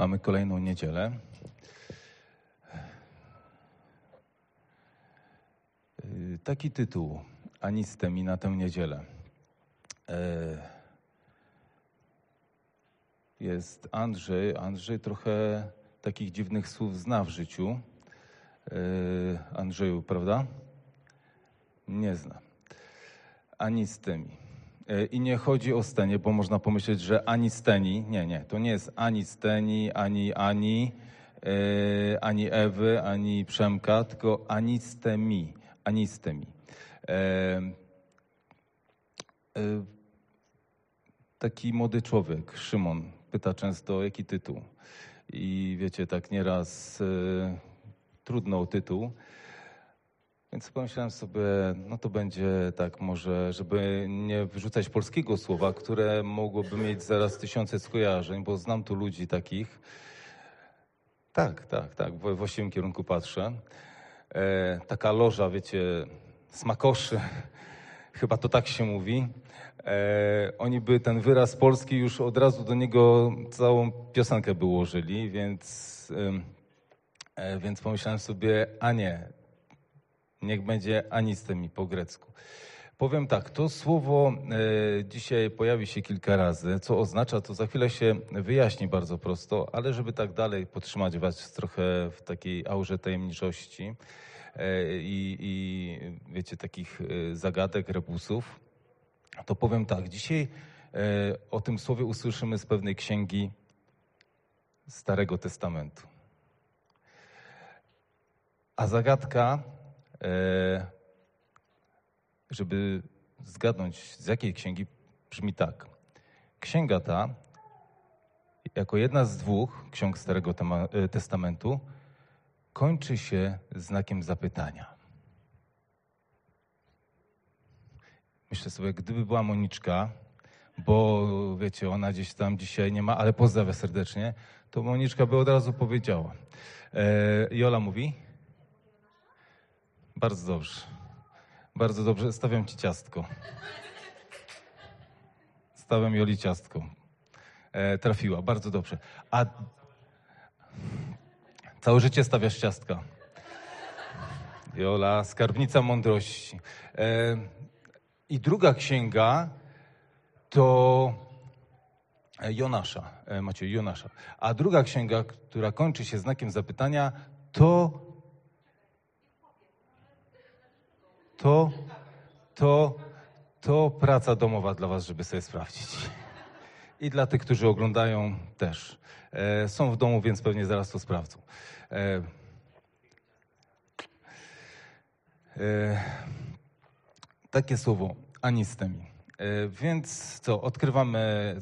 Mamy kolejną niedzielę. Yy, Taki tytuł, Anistemi na tę niedzielę. E, Jest Andrzej. Andrzej trochę takich dziwnych słów zna w życiu. E, Andrzeju, prawda? Nie zna. Anistemi. E, I nie chodzi o stenie, bo można pomyśleć, że ani steni. Nie, nie, to nie jest ani steni, ani ani, e, ani Ewy, ani Przemka, tylko anistemi. Anistemi. E, e, taki młody człowiek, Szymon, pyta często, jaki tytuł. I wiecie, tak nieraz e, trudno o tytuł. Więc pomyślałem sobie, no to będzie tak może, żeby nie wyrzucać polskiego słowa, które mogłoby mieć zaraz tysiące skojarzeń, bo znam tu ludzi takich. Tak, tak, tak, w właściwym kierunku patrzę. E, taka loża, wiecie, smakoszy, chyba to tak się mówi. E, oni by ten wyraz polski już od razu do niego całą piosenkę by ułożyli, więc, e, więc pomyślałem sobie, a nie, niech będzie anistemi po grecku. Powiem tak, to słowo e, dzisiaj pojawi się kilka razy. Co oznacza, to za chwilę się wyjaśni bardzo prosto, ale żeby tak dalej podtrzymać Was trochę w takiej aurze tajemniczości e, i, i wiecie, takich e, zagadek, rebusów, to powiem tak, dzisiaj o tym słowie usłyszymy z pewnej księgi Starego Testamentu. A zagadka, żeby zgadnąć z jakiej księgi, brzmi tak. Księga ta, jako jedna z dwóch ksiąg Starego e, Testamentu, kończy się znakiem zapytania. Myślę sobie, gdyby była Moniczka, bo wiecie, ona gdzieś tam dzisiaj nie ma, ale pozdrawia serdecznie, to Moniczka by od razu powiedziała. E, Jola mówi? Bardzo dobrze. Bardzo dobrze. Stawiam ci ciastko. Stawiam Joli ciastko. E, trafiła. Bardzo dobrze. A całe życie stawiasz ciastka. Jola, skarbnica mądrości. E, I druga księga to Jonasza, e, Maciej, Jonasza. A druga księga, która kończy się znakiem zapytania, to to, to, to praca domowa dla Was, żeby sobie sprawdzić. I dla tych, którzy oglądają też. E, są w domu, więc pewnie zaraz to sprawdzą. E, e, takie słowo, anistemi. E, więc co, odkrywamy,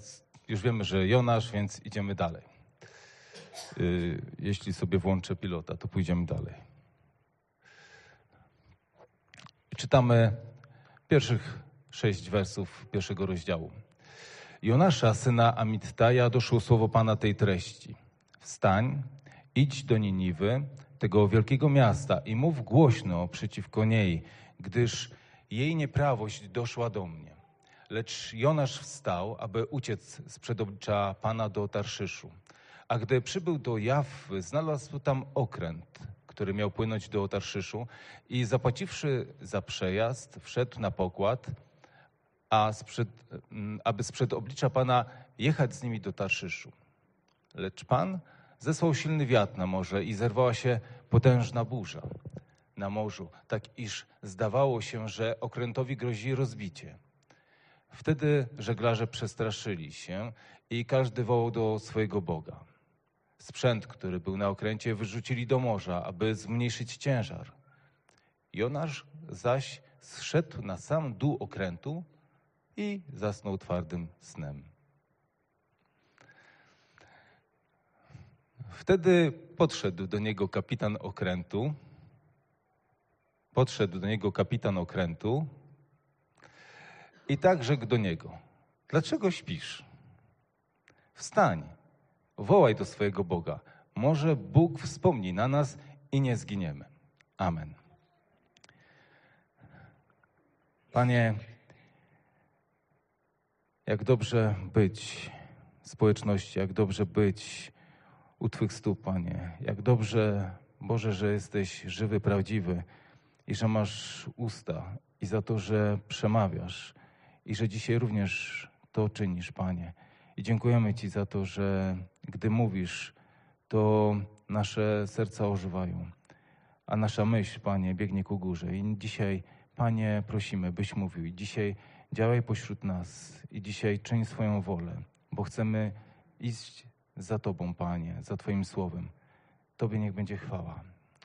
już wiemy, że Jonasz, więc idziemy dalej. E, jeśli sobie włączę pilota, to pójdziemy dalej. Czytamy pierwszych sześć wersów pierwszego rozdziału. Jonasza, syna Amittaja, doszło słowo Pana tej treści. Wstań, idź do Niniwy, tego wielkiego miasta i mów głośno przeciwko niej, gdyż jej nieprawość doszła do mnie. Lecz Jonasz wstał, aby uciec sprzed oblicza Pana do Tarszyszu. A gdy przybył do Jafwy, znalazł tam okręt, który miał płynąć do Tarszyszu i zapłaciwszy za przejazd, wszedł na pokład, a sprzed, mm, aby sprzed oblicza Pana jechać z nimi do Tarszyszu. Lecz Pan zesłał silny wiatr na morze i zerwała się potężna burza na morzu, tak iż zdawało się, że okrętowi grozi rozbicie. Wtedy żeglarze przestraszyli się i każdy wołał do swojego Boga. Sprzęt, który był na okręcie, wyrzucili do morza, aby zmniejszyć ciężar. Jonasz zaś zszedł na sam dół okrętu i zasnął twardym snem. Wtedy podszedł do niego kapitan okrętu. Podszedł do niego kapitan okrętu i tak rzekł do niego: Dlaczego śpisz? Wstań, wołaj do swojego Boga. Może Bóg wspomni na nas i nie zginiemy. Amen. Panie, jak dobrze być w społeczności, jak dobrze być u Twych stóp, Panie. Jak dobrze, Boże, że jesteś żywy, prawdziwy i że masz usta i za to, że przemawiasz i że dzisiaj również to czynisz, Panie. I dziękujemy Ci za to, że gdy mówisz, to nasze serca ożywają, a nasza myśl, Panie, biegnie ku górze. I dzisiaj, Panie, prosimy, byś mówił. I dzisiaj działaj pośród nas i dzisiaj czyń swoją wolę, bo chcemy iść za Tobą, Panie, za Twoim słowem. Tobie niech będzie chwała.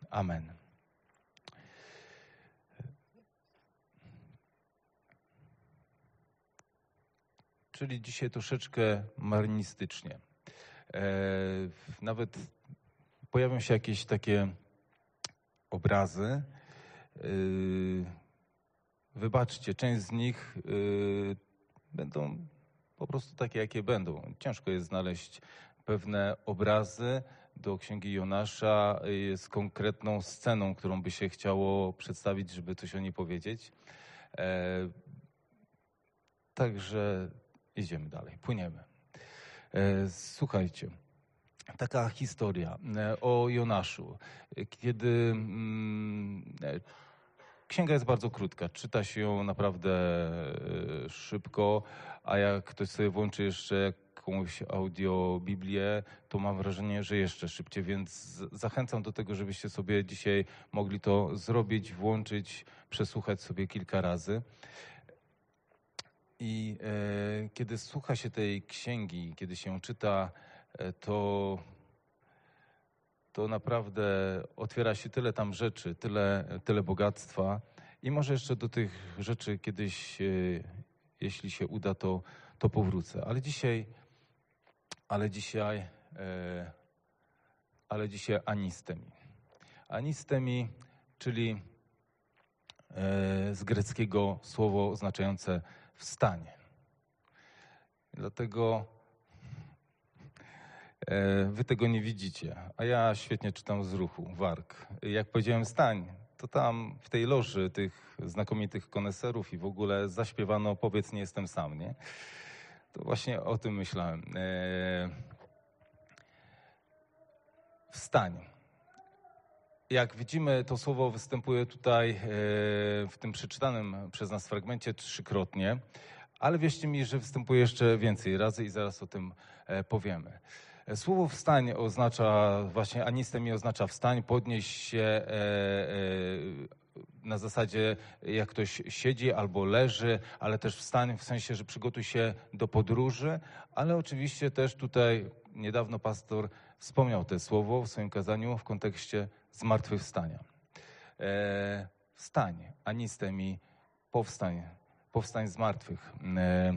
Amen. Czyli dzisiaj troszeczkę marnistycznie. E, nawet pojawią się jakieś takie obrazy. E, wybaczcie, część z nich e, będą po prostu takie, jakie będą. Ciężko jest znaleźć pewne obrazy do Księgi Jonasza z konkretną sceną, którą by się chciało przedstawić, żeby coś o niej powiedzieć. Także idziemy dalej, płyniemy. E, słuchajcie, taka historia e, o Jonaszu, kiedy mm, e, księga jest bardzo krótka, czyta się ją naprawdę e, szybko, a jak ktoś sobie włączy jeszcze jakąś audio Biblię, to mam wrażenie, że jeszcze szybciej, więc zachęcam do tego, żebyście sobie dzisiaj mogli to zrobić, włączyć, przesłuchać sobie kilka razy. I e, kiedy słucha się tej księgi, kiedy się czyta, e, to, to naprawdę otwiera się tyle tam rzeczy, tyle, tyle bogactwa. I może jeszcze do tych rzeczy kiedyś, e, jeśli się uda, to, to powrócę. Ale dzisiaj ale dzisiaj, e, ale dzisiaj anistemi. Anistemi, czyli e, z greckiego słowo oznaczające wstanie. Dlatego e, wy tego nie widzicie, a ja świetnie czytam z ruchu, warg. Jak powiedziałem stań, to tam w tej loży tych znakomitych koneserów i w ogóle zaśpiewano Powiedz nie jestem sam, nie? To właśnie o tym myślałem. E, wstań. Jak widzimy, to słowo występuje tutaj e, w tym przeczytanym przez nas fragmencie trzykrotnie, ale wierzcie mi, że występuje jeszcze więcej razy i zaraz o tym e, powiemy. Słowo wstań oznacza, właśnie anistem oznacza wstań, podnieść się, na zasadzie jak ktoś siedzi albo leży, ale też wstań w sensie, że przygotuj się do podróży, ale oczywiście też tutaj niedawno pastor wspomniał to słowo w swoim kazaniu w kontekście zmartwychwstania. E, wstań, anistemi, powstań, powstań z martwych. E,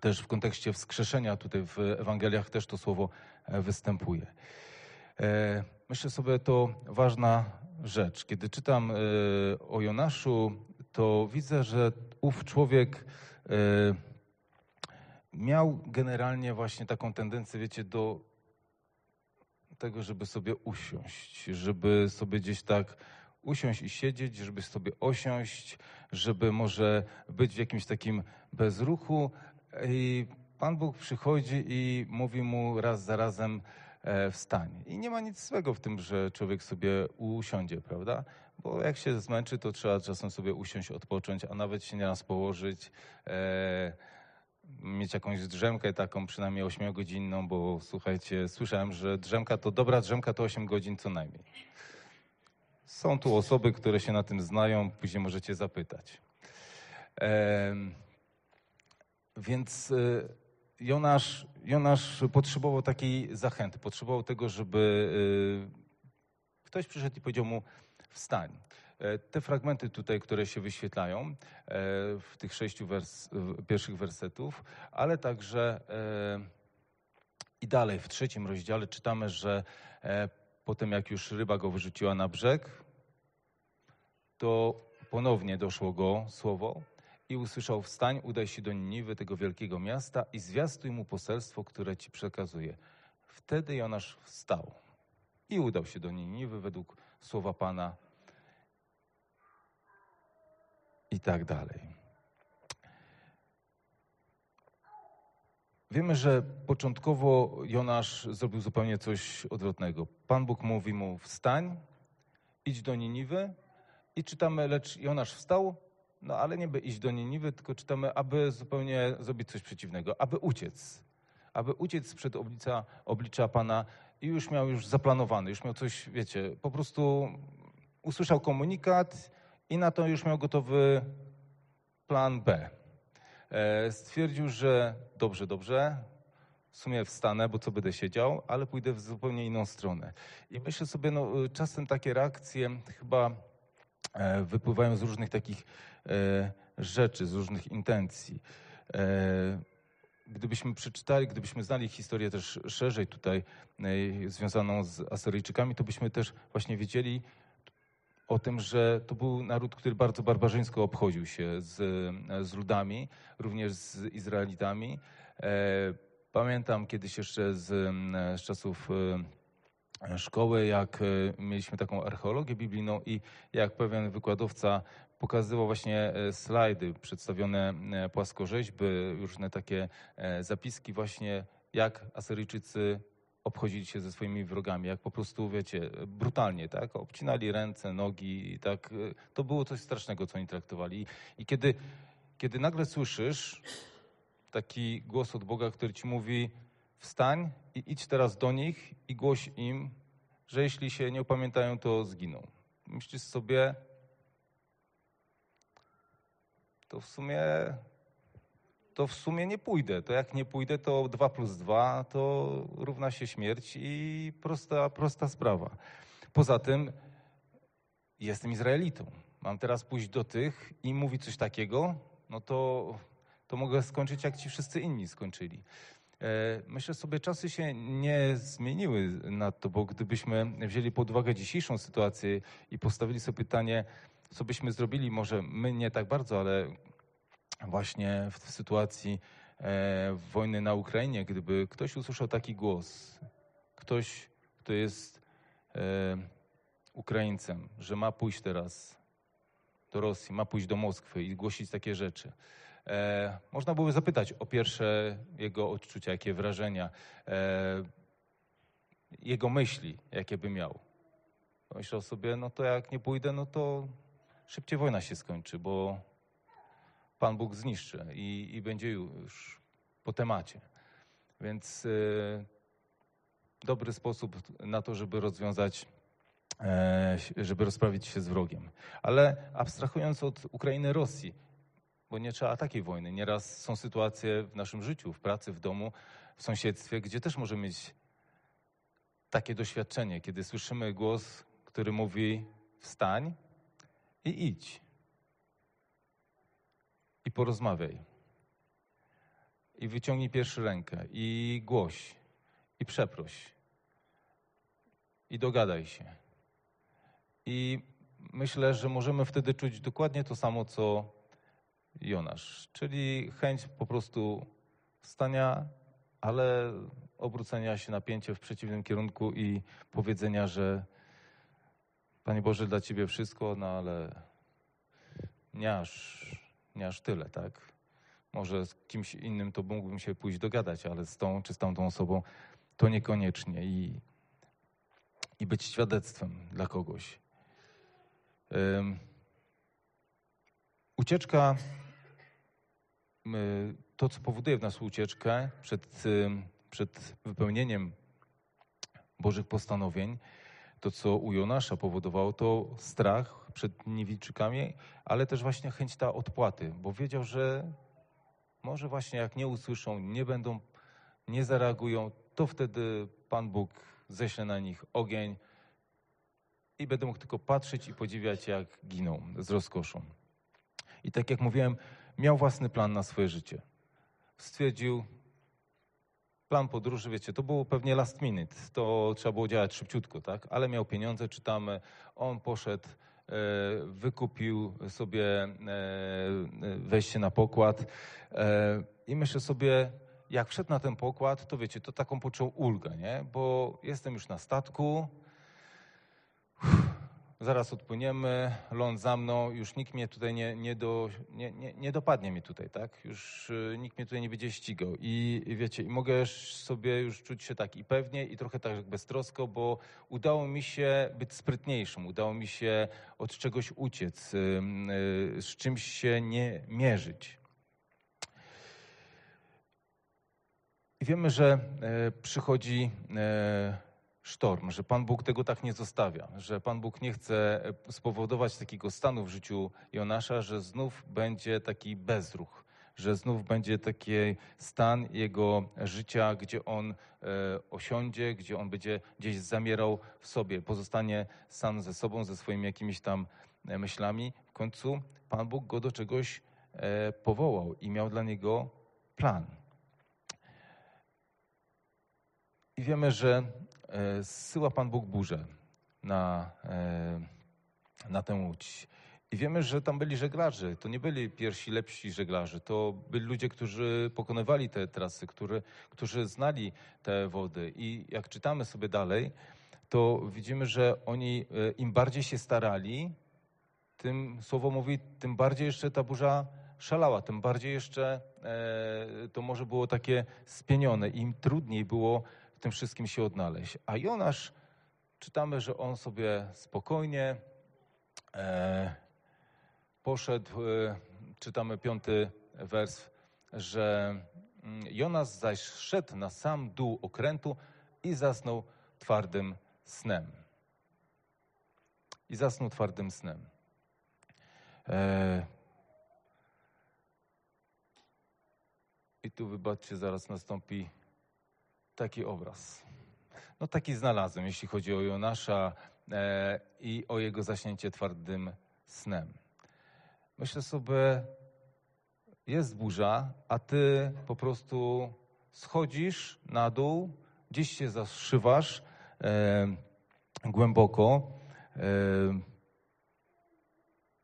też w kontekście wskrzeszenia tutaj w Ewangeliach też to słowo e, występuje. E, myślę sobie, to ważna rzecz. Kiedy czytam e, o Jonaszu, to widzę, że ów człowiek e, miał generalnie właśnie taką tendencję, wiecie, do tego, żeby sobie usiąść, żeby sobie gdzieś tak usiąść i siedzieć, żeby sobie osiąść, żeby może być w jakimś takim bezruchu. I Pan Bóg przychodzi i mówi mu raz za razem, E, wstań. I nie ma nic złego w tym, że człowiek sobie usiądzie, prawda? Bo jak się zmęczy, to trzeba czasem sobie usiąść, odpocząć, a nawet się nieraz położyć, e, mieć jakąś drzemkę taką przynajmniej 8-godzinną, bo słuchajcie, słyszałem, że drzemka to dobra drzemka to 8 godzin co najmniej. Są tu osoby, które się na tym znają, później możecie zapytać. E, więc... E, Jonasz, Jonasz potrzebował takiej zachęty, potrzebował tego, żeby y, ktoś przyszedł i powiedział mu wstań. E, te fragmenty tutaj, które się wyświetlają e, w tych sześciu wers pierwszych wersetów, ale także e, i dalej w trzecim rozdziale czytamy, że potem jak już ryba go wyrzuciła na brzeg, to ponownie doszło go słowo, i usłyszał: Wstań, udaj się do Niniwy, tego wielkiego miasta, i zwiastuj mu poselstwo, które ci przekazuje. Wtedy Jonasz wstał i udał się do Niniwy według słowa Pana. I tak dalej. Wiemy, że początkowo Jonasz zrobił zupełnie coś odwrotnego. Pan Bóg mówi mu: wstań, idź do Niniwy. I czytamy, lecz Jonasz wstał, no ale nie by iść do Niniwy, tylko czytamy, aby zupełnie zrobić coś przeciwnego, aby uciec. Aby uciec przed oblicza, oblicza Pana i już miał już zaplanowany, już miał coś, wiecie, po prostu usłyszał komunikat i na to już miał gotowy plan B. E, stwierdził, że dobrze, dobrze, w sumie wstanę, bo co będę siedział, ale pójdę w zupełnie inną stronę. I myślę sobie, no czasem takie reakcje chyba e, wypływają z różnych takich e, rzeczy, z różnych intencji. Gdybyśmy przeczytali, gdybyśmy znali historię też szerzej tutaj związaną z Asyryjczykami, to byśmy też właśnie wiedzieli, o tym, że to był naród, który bardzo barbarzyńsko obchodził się z, z ludami, również z Izraelitami. E, pamiętam kiedyś jeszcze z, z czasów e, szkoły, jak e, mieliśmy taką archeologię biblijną i jak pewien wykładowca pokazywał właśnie slajdy, przedstawione płaskorzeźby, różne takie zapiski właśnie, jak Asyryjczycy obchodzili się ze swoimi wrogami, jak po prostu, wiecie, brutalnie, tak? Obcinali ręce, nogi i tak. To było coś strasznego, co oni traktowali. I kiedy, kiedy nagle słyszysz taki głos od Boga, który ci mówi wstań i idź teraz do nich i głoś im, że jeśli się nie upamiętają, to zginą. Myślisz sobie, to w sumie to w sumie nie pójdę. To jak nie pójdę, to 2 plus 2 to równa się śmierć i prosta, prosta sprawa. Poza tym jestem Izraelitą. Mam teraz pójść do tych i mówić coś takiego, no to, to mogę skończyć jak ci wszyscy inni skończyli. E, myślę sobie, czasy się nie zmieniły na to, bo gdybyśmy wzięli pod uwagę dzisiejszą sytuację i postawili sobie pytanie, co byśmy zrobili, może my nie tak bardzo, ale właśnie w sytuacji e, wojny na Ukrainie, gdyby ktoś usłyszał taki głos, ktoś, kto jest e, Ukraińcem, że ma pójść teraz do Rosji, ma pójść do Moskwy i głosić takie rzeczy. E, można byłoby zapytać o pierwsze jego odczucia, jakie wrażenia, e, jego myśli, jakie by miał. Myślał sobie, no to jak nie pójdę, no to szybciej wojna się skończy, bo Pan Bóg zniszczy i, i będzie już po temacie. Więc y, dobry sposób na to, żeby rozwiązać, e, żeby rozprawić się z wrogiem. Ale abstrahując od Ukrainy, Rosji, bo nie trzeba takiej wojny. Nieraz są sytuacje w naszym życiu, w pracy, w domu, w sąsiedztwie, gdzie też możemy mieć takie doświadczenie, kiedy słyszymy głos, który mówi: wstań i idź i porozmawiaj. I wyciągnij pierwszy rękę i głoś i przeproś. I dogadaj się. I myślę, że możemy wtedy czuć dokładnie to samo, co Jonasz, czyli chęć po prostu stania, ale obrócenia się napięcie w przeciwnym kierunku i powiedzenia, że Panie Boże, dla Ciebie wszystko, no ale nie aż nie aż tyle, tak? Może z kimś innym to mógłbym się pójść dogadać, ale z tą czy z tamtą osobą to niekoniecznie i, i być świadectwem dla kogoś. Um, ucieczka, to co powoduje w nas ucieczkę przed, przed wypełnieniem Bożych postanowień, to, co u Jonasza powodowało, to strach przed Niewilczykami, ale też właśnie chęć ta odpłaty, bo wiedział, że może właśnie jak nie usłyszą, nie będą, nie zareagują, to wtedy Pan Bóg ześle na nich ogień i będę mógł tylko patrzeć i podziwiać, jak giną z rozkoszą. I tak jak mówiłem, miał własny plan na swoje życie. Stwierdził, plan podróży, wiecie, to było pewnie last minute, to trzeba było działać szybciutko, tak? Ale miał pieniądze, czytamy, on poszedł, e, wykupił sobie e, wejście na pokład e, i myślę sobie, jak wszedł na ten pokład, to wiecie, to taką poczuł ulgę, nie? Bo jestem już na statku, zaraz odpłyniemy, ląd za mną, już nikt mnie tutaj nie, nie, do, nie, nie, nie dopadnie mi tutaj, tak? Już y, nikt mnie tutaj nie będzie ścigał. I, I wiecie, i mogę sobie już czuć się tak i pewnie, i trochę tak beztrosko, bo udało mi się być sprytniejszym, udało mi się od czegoś uciec, y, y, z czymś się nie mierzyć. I wiemy, że przychodzi sztorm, że Pan Bóg tego tak nie zostawia, że Pan Bóg nie chce e, spowodować takiego stanu w życiu Jonasza, że znów będzie taki bezruch, że znów będzie taki stan jego życia, gdzie on osiądzie, gdzie on będzie gdzieś zamierał w sobie, pozostanie sam ze sobą, ze swoimi jakimiś tam myślami. W końcu Pan Bóg go do czegoś powołał i miał dla niego plan. I wiemy, że e, zsyła Pan Bóg burzę na, e, na tę łódź. I wiemy, że tam byli żeglarze. To nie byli pierwsi, lepsi żeglarze. To byli ludzie, którzy pokonywali te trasy, którzy, którzy znali te wody. I jak czytamy sobie dalej, to widzimy, że oni e, im bardziej się starali, tym słowo mówi, tym bardziej jeszcze ta burza szalała, tym bardziej jeszcze e, to może było takie spienione. Im trudniej było w tym wszystkim się odnaleźć. A Jonasz, czytamy, że on sobie spokojnie e, poszedł, e, czytamy piąty wers, że mm, Jonas zaś szedł na sam dół okrętu i zasnął twardym snem. I zasnął twardym snem. E, I tu wybaczcie, zaraz nastąpi taki obraz. No taki znalazłem, jeśli chodzi o Jonasza e, i o jego zaśnięcie twardym snem. Myślę sobie, jest burza, a ty po prostu schodzisz na dół, gdzieś się zaszywasz e, głęboko, e,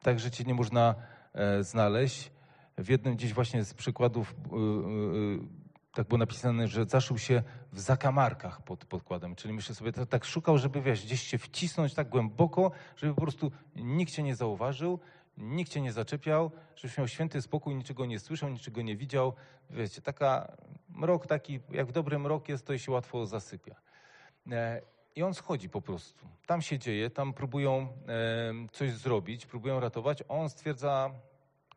tak, że cię nie można e, znaleźć. W jednym gdzieś właśnie z przykładów e, e, tak było napisane, że zaszył się w zakamarkach pod podkładem. Czyli myślę sobie, to tak szukał, żeby wiesz, gdzieś się wcisnąć tak głęboko, żeby po prostu nikt cię nie zauważył, nikt cię nie zaczepiał, żebyś miał święty spokój, niczego nie słyszał, niczego nie widział. Wiecie, taka mrok taki, jak w dobrym mrok jest, to się łatwo zasypia. E, I on schodzi po prostu. Tam się dzieje, tam próbują e, coś zrobić, próbują ratować. On stwierdza,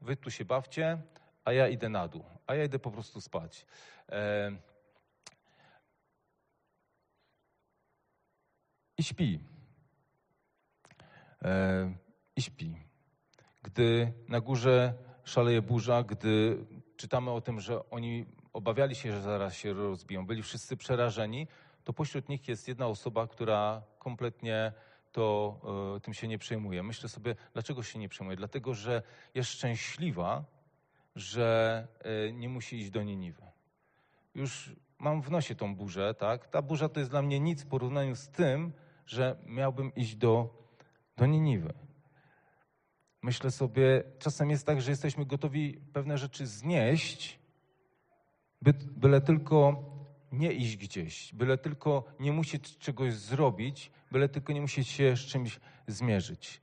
wy tu się bawcie, a ja idę na dół, a ja idę po prostu spać. I śpi. I śpi. Gdy na górze szaleje burza, gdy czytamy o tym, że oni obawiali się, że zaraz się rozbiją, byli wszyscy przerażeni, to pośród nich jest jedna osoba, która kompletnie to e, tym się nie przejmuje. Myślę sobie, dlaczego się nie przejmuje? Dlatego, że jest szczęśliwa, że nie musi iść do Niniwy już mam w nosie tą burzę, tak? Ta burza to jest dla mnie nic w porównaniu z tym, że miałbym iść do, do Niniwy. Myślę sobie, czasem jest tak, że jesteśmy gotowi pewne rzeczy znieść, by, byle tylko nie iść gdzieś, byle tylko nie musieć czegoś zrobić, byle tylko nie musieć się z czymś zmierzyć.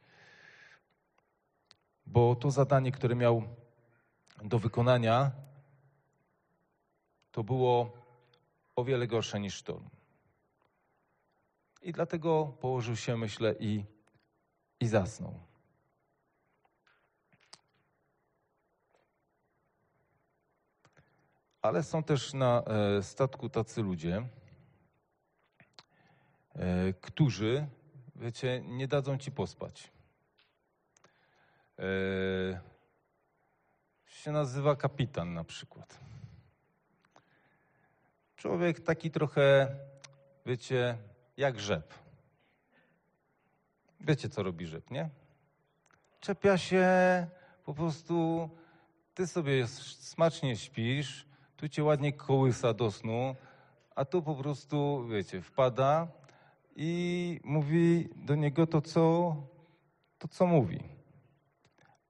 Bo to zadanie, które miał do wykonania, to było o wiele gorsze niż sztorm. I dlatego położył się, myślę, i, i zasnął. Ale są też na e, statku tacy ludzie, e, którzy, wiecie, nie dadzą ci pospać. Się nazywa kapitan na przykład. Człowiek taki trochę, wiecie, jak rzep. Wiecie, co robi rzep, nie? Czepia się, po prostu ty sobie smacznie śpisz, tu cię ładnie kołysa do snu, a tu po prostu, wiecie, wpada i mówi do niego to, co, to, co mówi.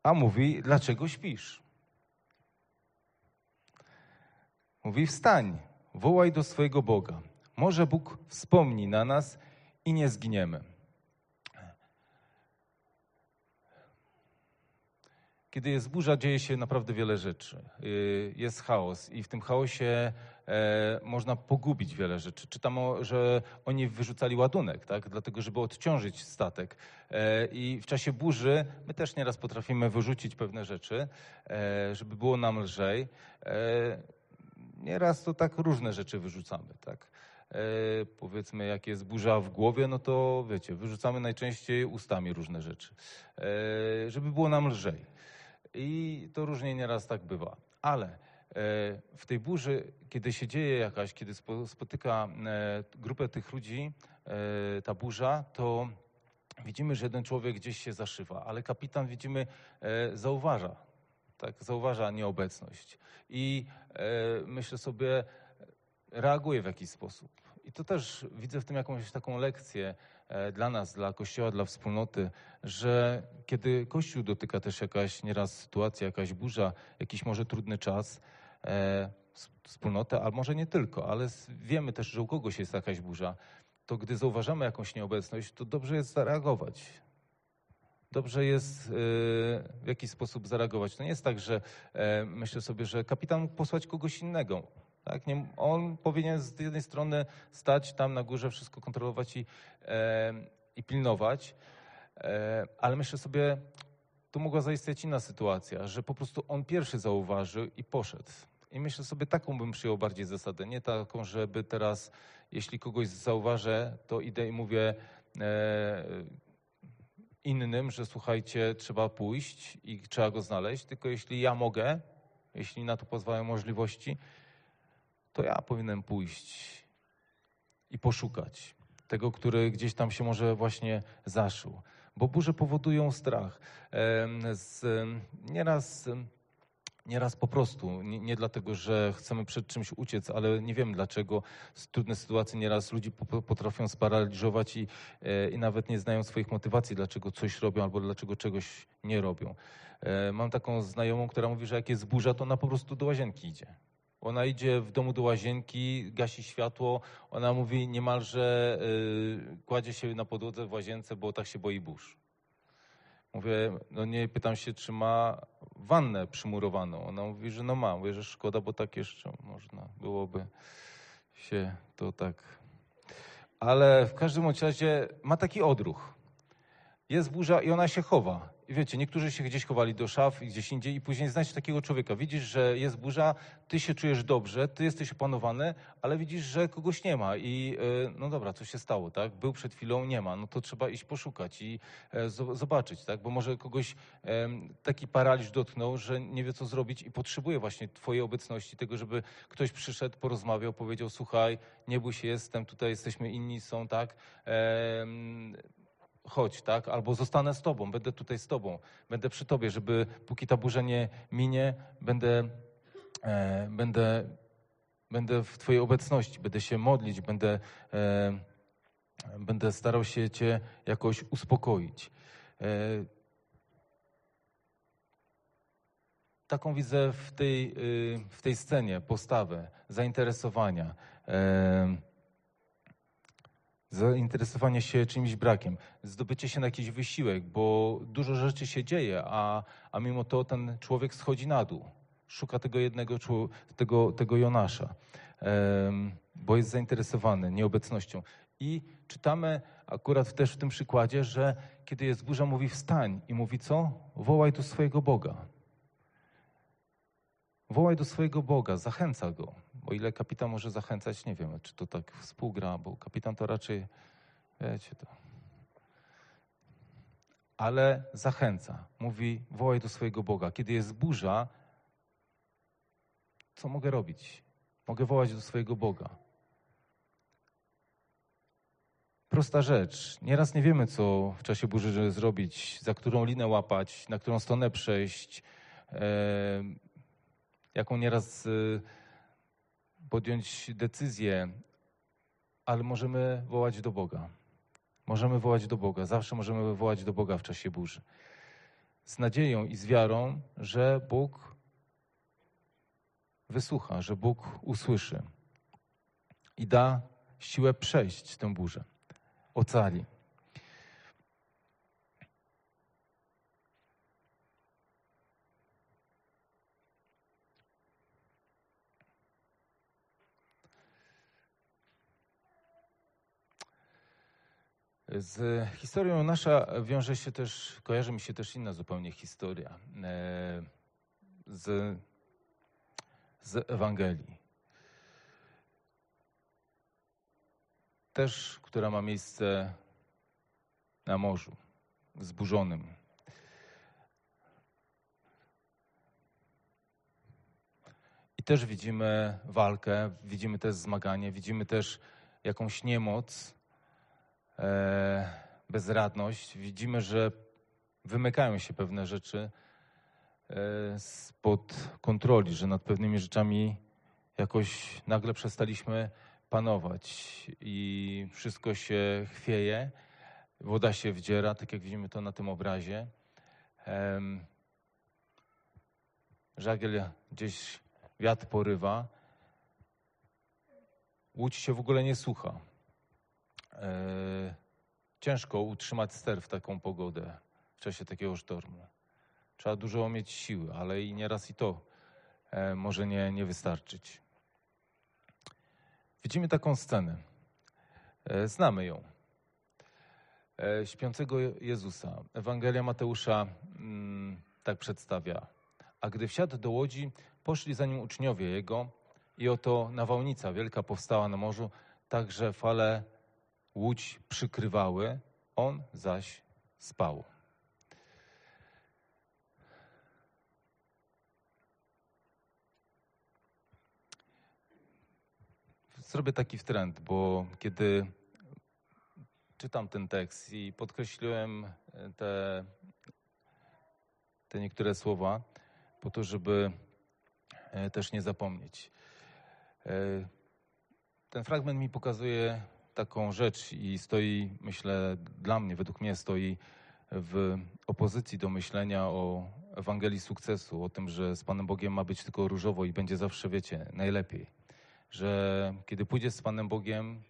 A mówi, dlaczego śpisz? Mówi, wstań, wołaj do swojego Boga. Może Bóg wspomni na nas i nie zginiemy. Kiedy jest burza, dzieje się naprawdę wiele rzeczy. Y, Jest chaos i w tym chaosie e, można pogubić wiele rzeczy. Czytam, że oni wyrzucali ładunek, tak? dlatego żeby odciążyć statek. E, I w czasie burzy my też nieraz potrafimy wyrzucić pewne rzeczy, e, żeby było nam lżej. Nieraz to tak różne rzeczy wyrzucamy, tak? E, powiedzmy, jak jest burza w głowie, no to wiecie, wyrzucamy najczęściej ustami różne rzeczy, e, żeby było nam lżej. I to różnie nieraz tak bywa. Ale e, w tej burzy, kiedy się dzieje jakaś, kiedy spo, spotyka e, grupę tych ludzi, e, ta burza, to widzimy, że jeden człowiek gdzieś się zaszywa, ale kapitan widzimy, e, zauważa, tak, zauważa nieobecność. I e, myślę sobie, reaguje w jakiś sposób. I to też widzę w tym jakąś taką lekcję e, dla nas, dla Kościoła, dla wspólnoty, że kiedy Kościół dotyka też jakaś nieraz sytuacja, jakaś burza, jakiś może trudny czas, e, wspólnotę, a może nie tylko, ale wiemy też, że u kogoś jest jakaś burza, to gdy zauważamy jakąś nieobecność, to dobrze jest zareagować. Dobrze jest e, w jakiś sposób zareagować. To nie jest tak, że e, myślę sobie, że kapitan mógł posłać kogoś innego. Tak? Nie, on powinien z jednej strony stać tam na górze, wszystko kontrolować i, e, i pilnować, e, ale myślę sobie, tu mogła zaistnieć inna sytuacja, że po prostu on pierwszy zauważył i poszedł. I myślę sobie, taką bym przyjął bardziej zasadę. Nie taką, żeby teraz, jeśli kogoś zauważę, to idę i mówię e, innym, że słuchajcie, trzeba pójść i trzeba go znaleźć, tylko jeśli ja mogę, jeśli na to pozwalają możliwości, to ja powinienem pójść i poszukać tego, który gdzieś tam się może właśnie zaszył. Bo burze powodują strach. Nieraz, nieraz po prostu, nie, nie dlatego, że chcemy przed czymś uciec, ale nie wiem dlaczego. Trudne sytuacje nieraz ludzi po- potrafią sparaliżować i, e, i nawet nie znają swoich motywacji, dlaczego coś robią albo dlaczego czegoś nie robią. E, Mam taką znajomą, która mówi, że jak jest burza, to ona po prostu do łazienki idzie. Ona idzie w domu do łazienki, gasi światło. Ona mówi niemalże y, kładzie się na podłodze w łazience, bo tak się boi burz. Mówię, no nie pytam się, czy ma wannę przymurowaną. Ona mówi, że no ma. Mówię, że szkoda, bo tak jeszcze można byłoby się to tak. Ale w każdym razie ma taki odruch. Jest burza i ona się chowa. Wiecie, niektórzy się gdzieś chowali do szaf i gdzieś indziej i później znajdziesz takiego człowieka. Widzisz, że jest burza, ty się czujesz dobrze, ty jesteś opanowany, ale widzisz, że kogoś nie ma i e, no dobra, co się stało, tak? Był przed chwilą, nie ma, no to trzeba iść poszukać i e, zo- zobaczyć, tak? Bo może kogoś taki paraliż dotknął, że nie wie, co zrobić i potrzebuje właśnie twojej obecności, tego, żeby ktoś przyszedł, porozmawiał, powiedział, słuchaj, nie bój się, jestem, tutaj jesteśmy, inni są, tak? Chodź, tak? Albo zostanę z tobą, będę tutaj z tobą, będę przy tobie, żeby póki ta burza nie minie, będę, e, będę, będę w twojej obecności, będę się modlić, będę, e, będę starał się cię jakoś uspokoić. E, taką widzę w tej, y, w tej scenie postawę zainteresowania. Zainteresowanie się czymś brakiem, zdobycie się na jakiś wysiłek, bo dużo rzeczy się dzieje, a, a mimo to ten człowiek schodzi na dół. Szuka tego jednego, tego, tego Jonasza, bo jest zainteresowany nieobecnością. I czytamy akurat też w tym przykładzie, że kiedy jest burza, mówi wstań i mówi co? Wołaj do swojego Boga. Wołaj do swojego Boga, zachęca go. O ile kapitan może zachęcać, nie wiem, czy to tak współgra, bo kapitan to raczej, wiecie to. Ale zachęca. Mówi, wołaj do swojego Boga. Kiedy jest burza, co mogę robić? Mogę wołać do swojego Boga. Prosta rzecz. Nieraz nie wiemy, co w czasie burzy zrobić, za którą linę łapać, na którą stronę przejść. Jaką nieraz y, podjąć decyzję, ale możemy wołać do Boga. Możemy wołać do Boga. Zawsze możemy wołać do Boga w czasie burzy. Z nadzieją i z wiarą, że Bóg wysłucha, że Bóg usłyszy i da siłę przejść tę burzę. Ocali. Z historią nasza wiąże się też, kojarzy mi się też inna zupełnie historia e, z, z Ewangelii. Też, która ma miejsce na morzu wzburzonym. I też widzimy walkę, widzimy też zmaganie, widzimy też jakąś niemoc, bezradność. Widzimy, że wymykają się pewne rzeczy e, spod kontroli, że nad pewnymi rzeczami jakoś nagle przestaliśmy panować i wszystko się chwieje, woda się wdziera, tak jak widzimy to na tym obrazie. Żagiel gdzieś wiatr porywa, łódź się w ogóle nie słucha. E, ciężko utrzymać ster w taką pogodę, w czasie takiego sztormu. Trzeba dużo mieć siły, ale i nieraz i to e, może nie, nie wystarczyć. Widzimy taką scenę. E, znamy ją. Śpiącego Jezusa. Ewangelia Mateusza mm, tak przedstawia. A gdy wsiadł do łodzi, poszli za nim uczniowie jego i oto nawałnica wielka powstała na morzu, tak że fale łódź przykrywały, on zaś spał. Zrobię taki wtręt, bo kiedy czytam ten tekst i podkreśliłem te, te niektóre słowa, po to, żeby e, też nie zapomnieć. E, ten fragment mi pokazuje taką rzecz i stoi, myślę, dla mnie, według mnie stoi w opozycji do myślenia o Ewangelii sukcesu, o tym, że z Panem Bogiem ma być tylko różowo i będzie zawsze, wiecie, najlepiej. Że kiedy pójdziesz z Panem Bogiem,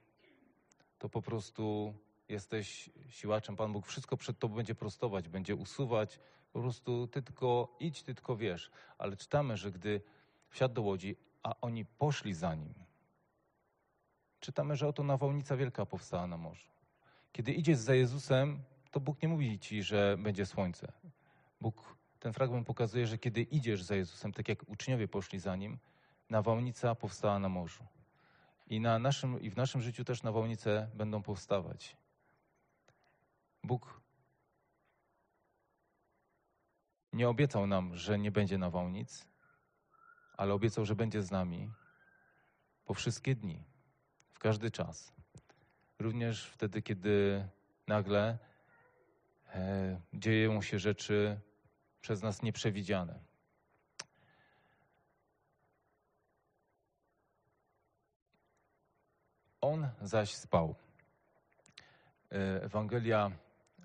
to po prostu jesteś siłaczem. Pan Bóg wszystko przed tobą będzie prostować, będzie usuwać. Po prostu ty tylko idź, ty tylko wiesz. Ale czytamy, że gdy wsiadł do łodzi, a oni poszli za nim, czytamy, że oto nawałnica wielka powstała na morzu. Kiedy idziesz za Jezusem, to Bóg nie mówi ci, że będzie słońce. Bóg, ten fragment pokazuje, że kiedy idziesz za Jezusem, tak jak uczniowie poszli za nim, nawałnica powstała na morzu. I, na naszym, I w naszym życiu też nawałnice będą powstawać. Bóg nie obiecał nam, że nie będzie nawałnic, ale obiecał, że będzie z nami po wszystkie dni, w każdy czas. Również wtedy, kiedy nagle e, dzieją się rzeczy przez nas nieprzewidziane. On zaś spał. E, Ewangelia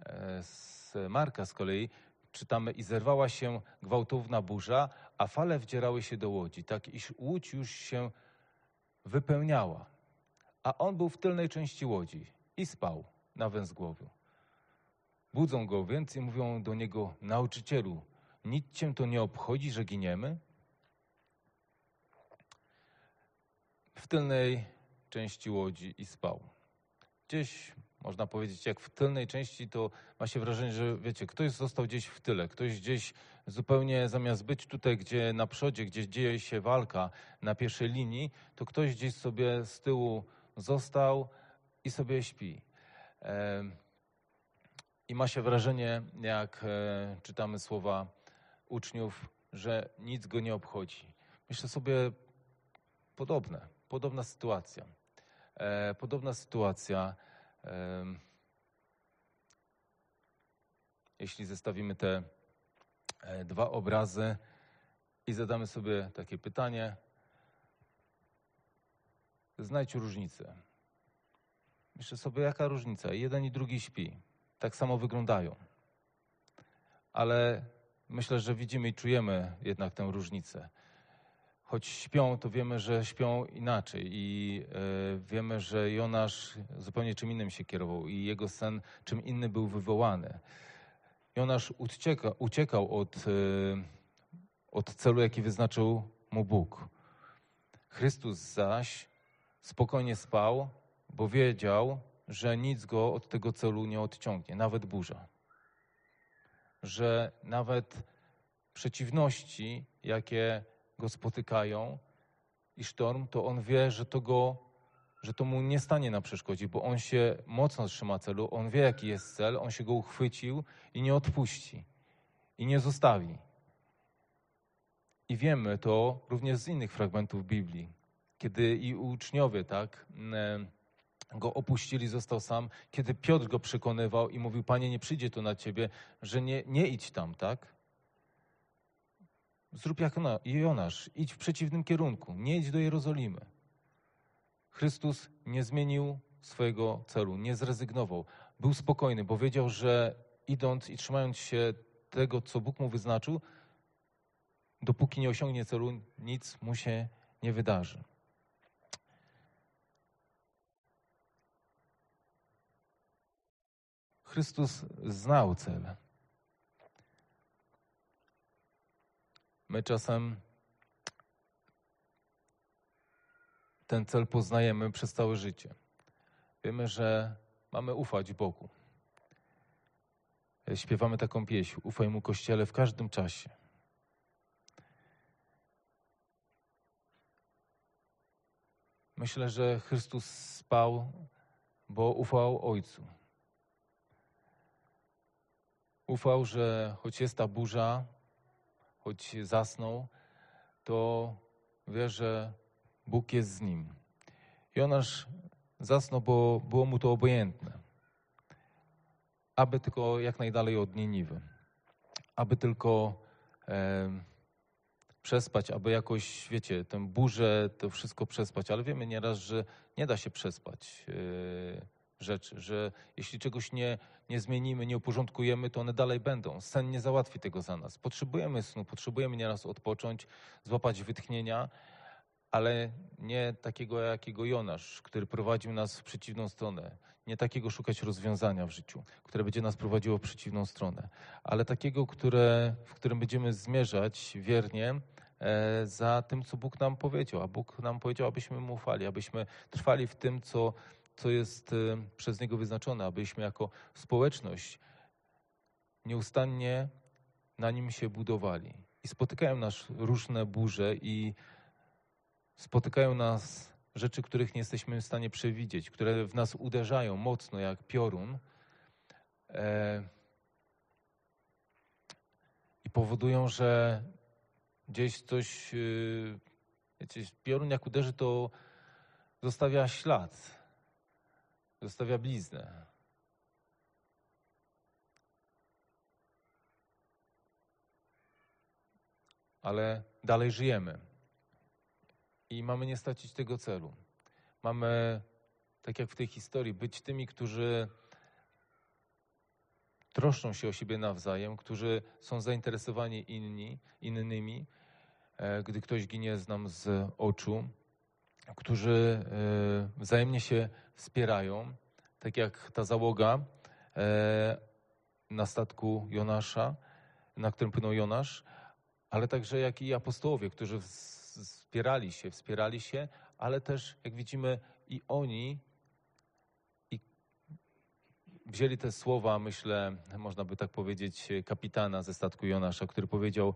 e, z Marka z kolei czytamy i zerwała się gwałtowna burza, a fale wdzierały się do łodzi, tak iż łódź już się wypełniała. A on był w tylnej części łodzi i spał na węzgłowiu. Budzą go więc i mówią do niego, nauczycielu, nic cię to nie obchodzi, że giniemy? W tylnej części łodzi i spał. Gdzieś można powiedzieć, jak w tylnej części, to ma się wrażenie, że wiecie, ktoś został gdzieś w tyle, ktoś gdzieś zupełnie zamiast być tutaj, gdzie na przodzie, gdzie dzieje się walka na pierwszej linii, to ktoś gdzieś sobie z tyłu został i sobie śpi. I ma się wrażenie, jak e, czytamy słowa uczniów, że nic go nie obchodzi. Myślę sobie podobne, podobna sytuacja. E, podobna sytuacja jeśli zestawimy te e, dwa obrazy i zadamy sobie takie pytanie, znajdź różnicę. Myślę sobie, jaka różnica? Jeden i drugi śpi. Tak samo wyglądają. Ale myślę, że widzimy i czujemy jednak tę różnicę choć śpią, to wiemy, że śpią inaczej i y, wiemy, że Jonasz zupełnie czym innym się kierował i jego sen czym inny był wywołany. Jonasz ucieka, uciekał od, y, od celu, jaki wyznaczył mu Bóg. Chrystus zaś spokojnie spał, bo wiedział, że nic go od tego celu nie odciągnie, nawet burza. Że nawet przeciwności, jakie go spotykają i sztorm, to on wie, że to go, że to mu nie stanie na przeszkodzie, bo on się mocno trzyma celu, on wie, jaki jest cel, on się go uchwycił i nie odpuści i nie zostawi. I wiemy to również z innych fragmentów Biblii, kiedy i uczniowie, tak, go opuścili, został sam, kiedy Piotr go przekonywał i mówił, Panie, nie przyjdzie to na ciebie, że nie, nie idź tam, tak? Zrób jak Jonasz, idź w przeciwnym kierunku, nie idź do Jerozolimy. Chrystus nie zmienił swojego celu, nie zrezygnował. Był spokojny, bo wiedział, że idąc i trzymając się tego, co Bóg mu wyznaczył, dopóki nie osiągnie celu, nic mu się nie wydarzy. Chrystus znał cel. My czasem ten cel poznajemy przez całe życie. Wiemy, że mamy ufać Bogu. Śpiewamy taką pieśń: Ufaj mu Kościele w każdym czasie. Myślę, że Chrystus spał, bo ufał Ojcu. Ufał, że choć jest ta burza, choć zasnął, to wie, że Bóg jest z nim. Jonasz zasnął, bo było mu to obojętne. Aby tylko jak najdalej od Niniwy. Aby tylko e, przespać, aby jakoś, wiecie, tę burzę, to wszystko przespać. Ale wiemy nieraz, że nie da się przespać. E, rzeczy, że jeśli czegoś nie, nie zmienimy, nie uporządkujemy, to one dalej będą. Sen nie załatwi tego za nas. Potrzebujemy snu, potrzebujemy nieraz odpocząć, złapać wytchnienia, ale nie takiego jakiego Jonasz, który prowadził nas w przeciwną stronę. Nie takiego szukać rozwiązania w życiu, które będzie nas prowadziło w przeciwną stronę, ale takiego, które, w którym będziemy zmierzać wiernie e, za tym, co Bóg nam powiedział. A Bóg nam powiedział, abyśmy mu ufali, abyśmy trwali w tym, co co jest y, przez Niego wyznaczone, abyśmy jako społeczność nieustannie na nim się budowali. I spotykają nas różne burze i spotykają nas rzeczy, których nie jesteśmy w stanie przewidzieć, które w nas uderzają mocno jak piorun e, i powodują, że gdzieś coś, y, wiecie, piorun jak uderzy, to zostawia ślad zostawia bliznę. Ale dalej żyjemy. I mamy nie stracić tego celu. Mamy, tak jak w tej historii, być tymi, którzy troszczą się o siebie nawzajem, którzy są zainteresowani inni, innymi. E, gdy ktoś ginie z nam z oczu, którzy e, wzajemnie się wspierają, tak jak ta załoga e, na statku Jonasza, na którym płynął Jonasz, ale także jak i apostołowie, którzy wspierali się, wspierali się, ale też, jak widzimy, i oni i wzięli te słowa, myślę, można by tak powiedzieć, kapitana ze statku Jonasza, który powiedział: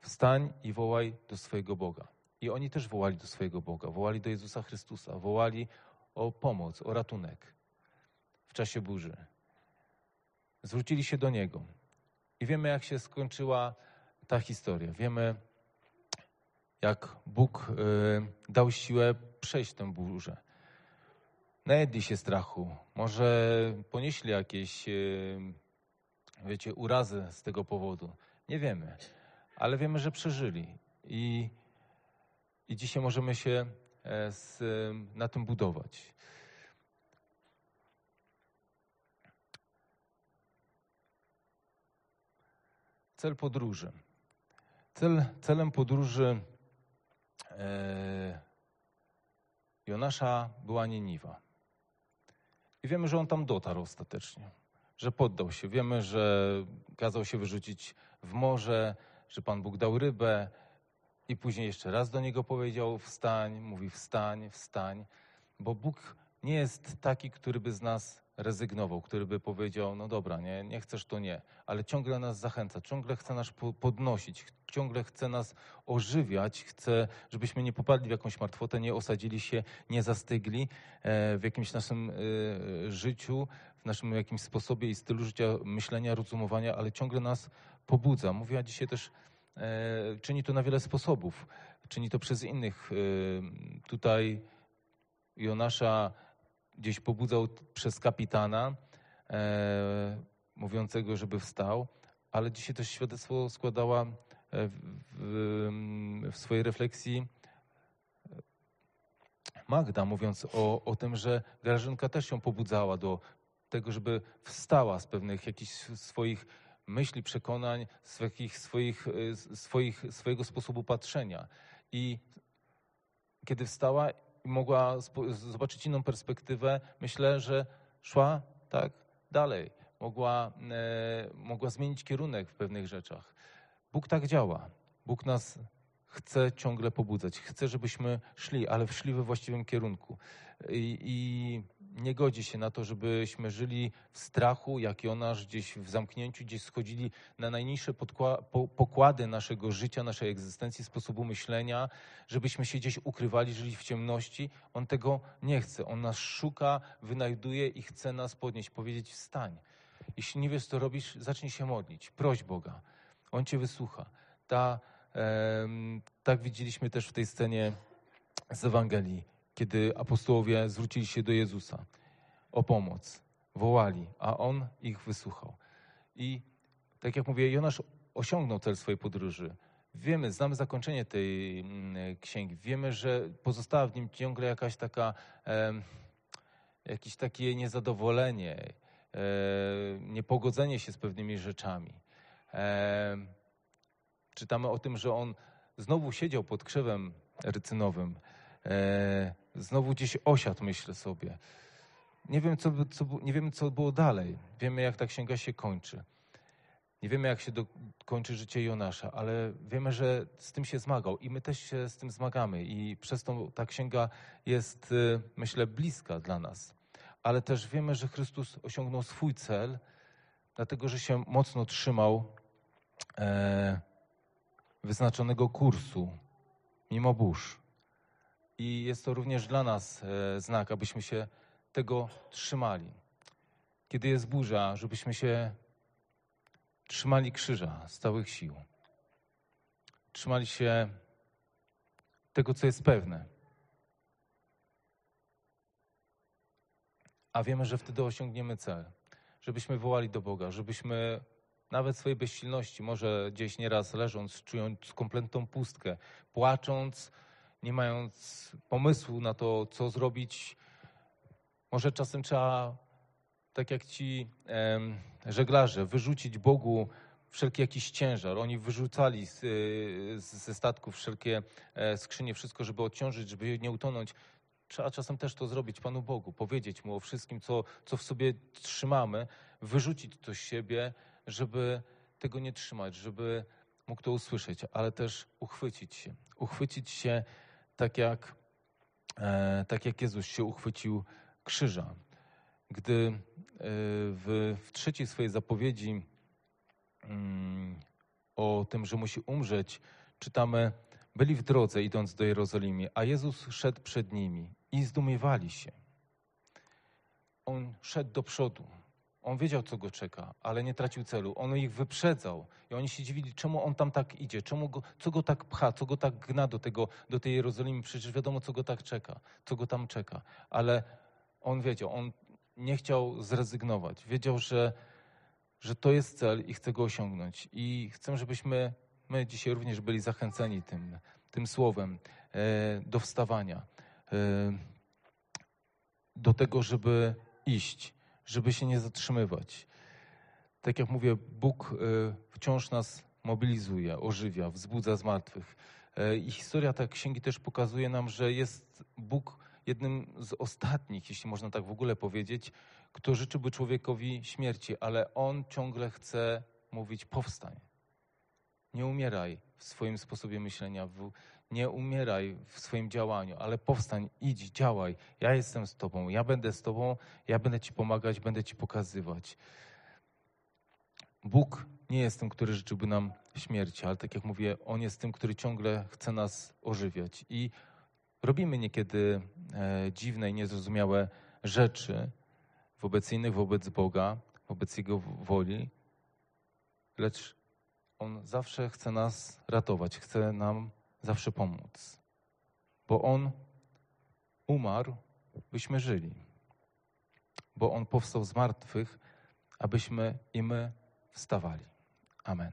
Wstań i wołaj do swojego Boga. I oni też wołali do swojego Boga, wołali do Jezusa Chrystusa, wołali o pomoc, o ratunek w czasie burzy. Zwrócili się do Niego. I wiemy, jak się skończyła ta historia. Wiemy, jak Bóg y, dał siłę przejść tę burzę. Najedli się strachu. Może ponieśli jakieś, y, wiecie, urazy z tego powodu. Nie wiemy. Ale wiemy, że przeżyli. I i dzisiaj możemy się e, z, na tym budować. Cel podróży. Cel, celem podróży e, Jonasza była Nieniwa. I wiemy, że on tam dotarł ostatecznie, że poddał się. Wiemy, że kazał się wyrzucić w morze, że Pan Bóg dał rybę, i później jeszcze raz do niego powiedział: Wstań, mówi: Wstań, wstań, bo Bóg nie jest taki, który by z nas rezygnował, który by powiedział, no dobra, nie, nie chcesz, to nie, ale ciągle nas zachęca, ciągle chce nas podnosić, ciągle chce nas ożywiać, chce, żebyśmy nie popadli w jakąś martwotę, nie osadzili się, nie zastygli e, w jakimś naszym e, życiu, w naszym jakimś sposobie i stylu życia, myślenia, rozumowania, ale ciągle nas pobudza. Mówiła dzisiaj też, czyni to na wiele sposobów. Czyni to przez innych. Tutaj Jonasza gdzieś pobudzał przez kapitana, mówiącego, żeby wstał, ale dzisiaj też świadectwo składała w, w, w swojej refleksji Magda, mówiąc o, o tym, że Grażynka też się pobudzała do tego, żeby wstała z pewnych jakichś swoich myśli, przekonań, jakich swoich, swoich, swojego sposobu patrzenia. I kiedy wstała i mogła zobaczyć inną perspektywę, myślę, że szła tak dalej. Mogła, e, mogła zmienić kierunek w pewnych rzeczach. Bóg tak działa. Bóg nas chce ciągle pobudzać. Chce, żebyśmy szli, ale szli we właściwym kierunku. I, I, nie godzi się na to, żebyśmy żyli w strachu, jak Jonasz, gdzieś w zamknięciu, gdzieś schodzili na najniższe pokłady naszego życia, naszej egzystencji, sposobu myślenia, żebyśmy się gdzieś ukrywali, żyli w ciemności. On tego nie chce. On nas szuka, wynajduje i chce nas podnieść, powiedzieć wstań. Jeśli nie wiesz, co robisz, zacznij się modlić, proś Boga. On cię wysłucha. Ta, e, tak widzieliśmy też w tej scenie z Ewangelii, kiedy apostołowie zwrócili się do Jezusa o pomoc, wołali, a On ich wysłuchał. I tak jak mówię, Jonasz osiągnął cel swojej podróży. Wiemy, znamy zakończenie tej mm, księgi. Wiemy, że pozostała w nim ciągle jakaś taka, e, jakieś takie niezadowolenie, e, niepogodzenie się z pewnymi rzeczami. E, czytamy o tym, że on znowu siedział pod krzewem rycynowym, e, znowu gdzieś osiadł, myślę sobie. Nie, wiem, co, co, nie wiemy, co było dalej. Wiemy, jak ta księga się kończy. Nie wiemy, jak się do, kończy życie Jonasza, ale wiemy, że z tym się zmagał i my też się z tym zmagamy i przez to ta księga jest, e, myślę, bliska dla nas. Ale też wiemy, że Chrystus osiągnął swój cel, dlatego że się mocno trzymał e, wyznaczonego kursu, mimo burz. I jest to również dla nas e, znak, abyśmy się tego trzymali. Kiedy jest burza, żebyśmy się trzymali krzyża z całych sił. Trzymali się tego, co jest pewne. A wiemy, że wtedy osiągniemy cel. Żebyśmy wołali do Boga, żebyśmy nawet swojej bezsilności, może gdzieś nieraz leżąc, czując kompletną pustkę, płacząc, nie mając pomysłu na to, co zrobić. Może czasem trzeba, tak jak ci żeglarze, wyrzucić Bogu wszelki jakiś ciężar. Oni wyrzucali z, ze statków wszelkie e, skrzynie, wszystko, żeby odciążyć, żeby nie utonąć. Trzeba czasem też to zrobić Panu Bogu, powiedzieć Mu o wszystkim, co, co w sobie trzymamy, wyrzucić to z siebie, żeby tego nie trzymać, żeby mógł to usłyszeć, ale też uchwycić się. Uchwycić się tak jak, e, tak jak Jezus się uchwycił krzyża. Gdy e, w, w trzeciej swojej zapowiedzi mm, o tym, że musi umrzeć, czytamy, byli w drodze idąc do Jerozolimy, a Jezus szedł przed nimi i zdumiewali się. On szedł do przodu. On wiedział, co go czeka, ale nie tracił celu. On ich wyprzedzał i oni się dziwili, czemu on tam tak idzie, czemu go, co go tak pcha, co go tak gna do, tego, do tej Jerozolimy. Przecież wiadomo, co go tak czeka, co go tam czeka. Ale on wiedział, on nie chciał zrezygnować. Wiedział, że, że to jest cel i chce go osiągnąć. I chcę, żebyśmy my dzisiaj również byli zachęceni tym, tym słowem e, do wstawania, e, do tego, żeby iść żeby się nie zatrzymywać. Tak jak mówię, Bóg e, wciąż nas mobilizuje, ożywia, wzbudza z martwych. E, I historia tej księgi też pokazuje nam, że jest Bóg jednym z ostatnich, jeśli można tak w ogóle powiedzieć, kto życzyłby człowiekowi śmierci, ale on ciągle chce mówić: powstań. Nie umieraj w swoim sposobie myślenia. Nie umieraj w swoim działaniu, ale powstań, idź, działaj. Ja jestem z Tobą, ja będę z Tobą, ja będę Ci pomagać, będę Ci pokazywać. Bóg nie jest tym, który życzyłby nam śmierci, ale tak jak mówię, On jest tym, który ciągle chce nas ożywiać. I robimy niekiedy e, dziwne i niezrozumiałe rzeczy wobec innych, wobec Boga, wobec Jego woli, lecz On zawsze chce nas ratować, chce nam zawsze pomóc, bo On umarł, byśmy żyli, bo On powstał z martwych, abyśmy i my wstawali. Amen.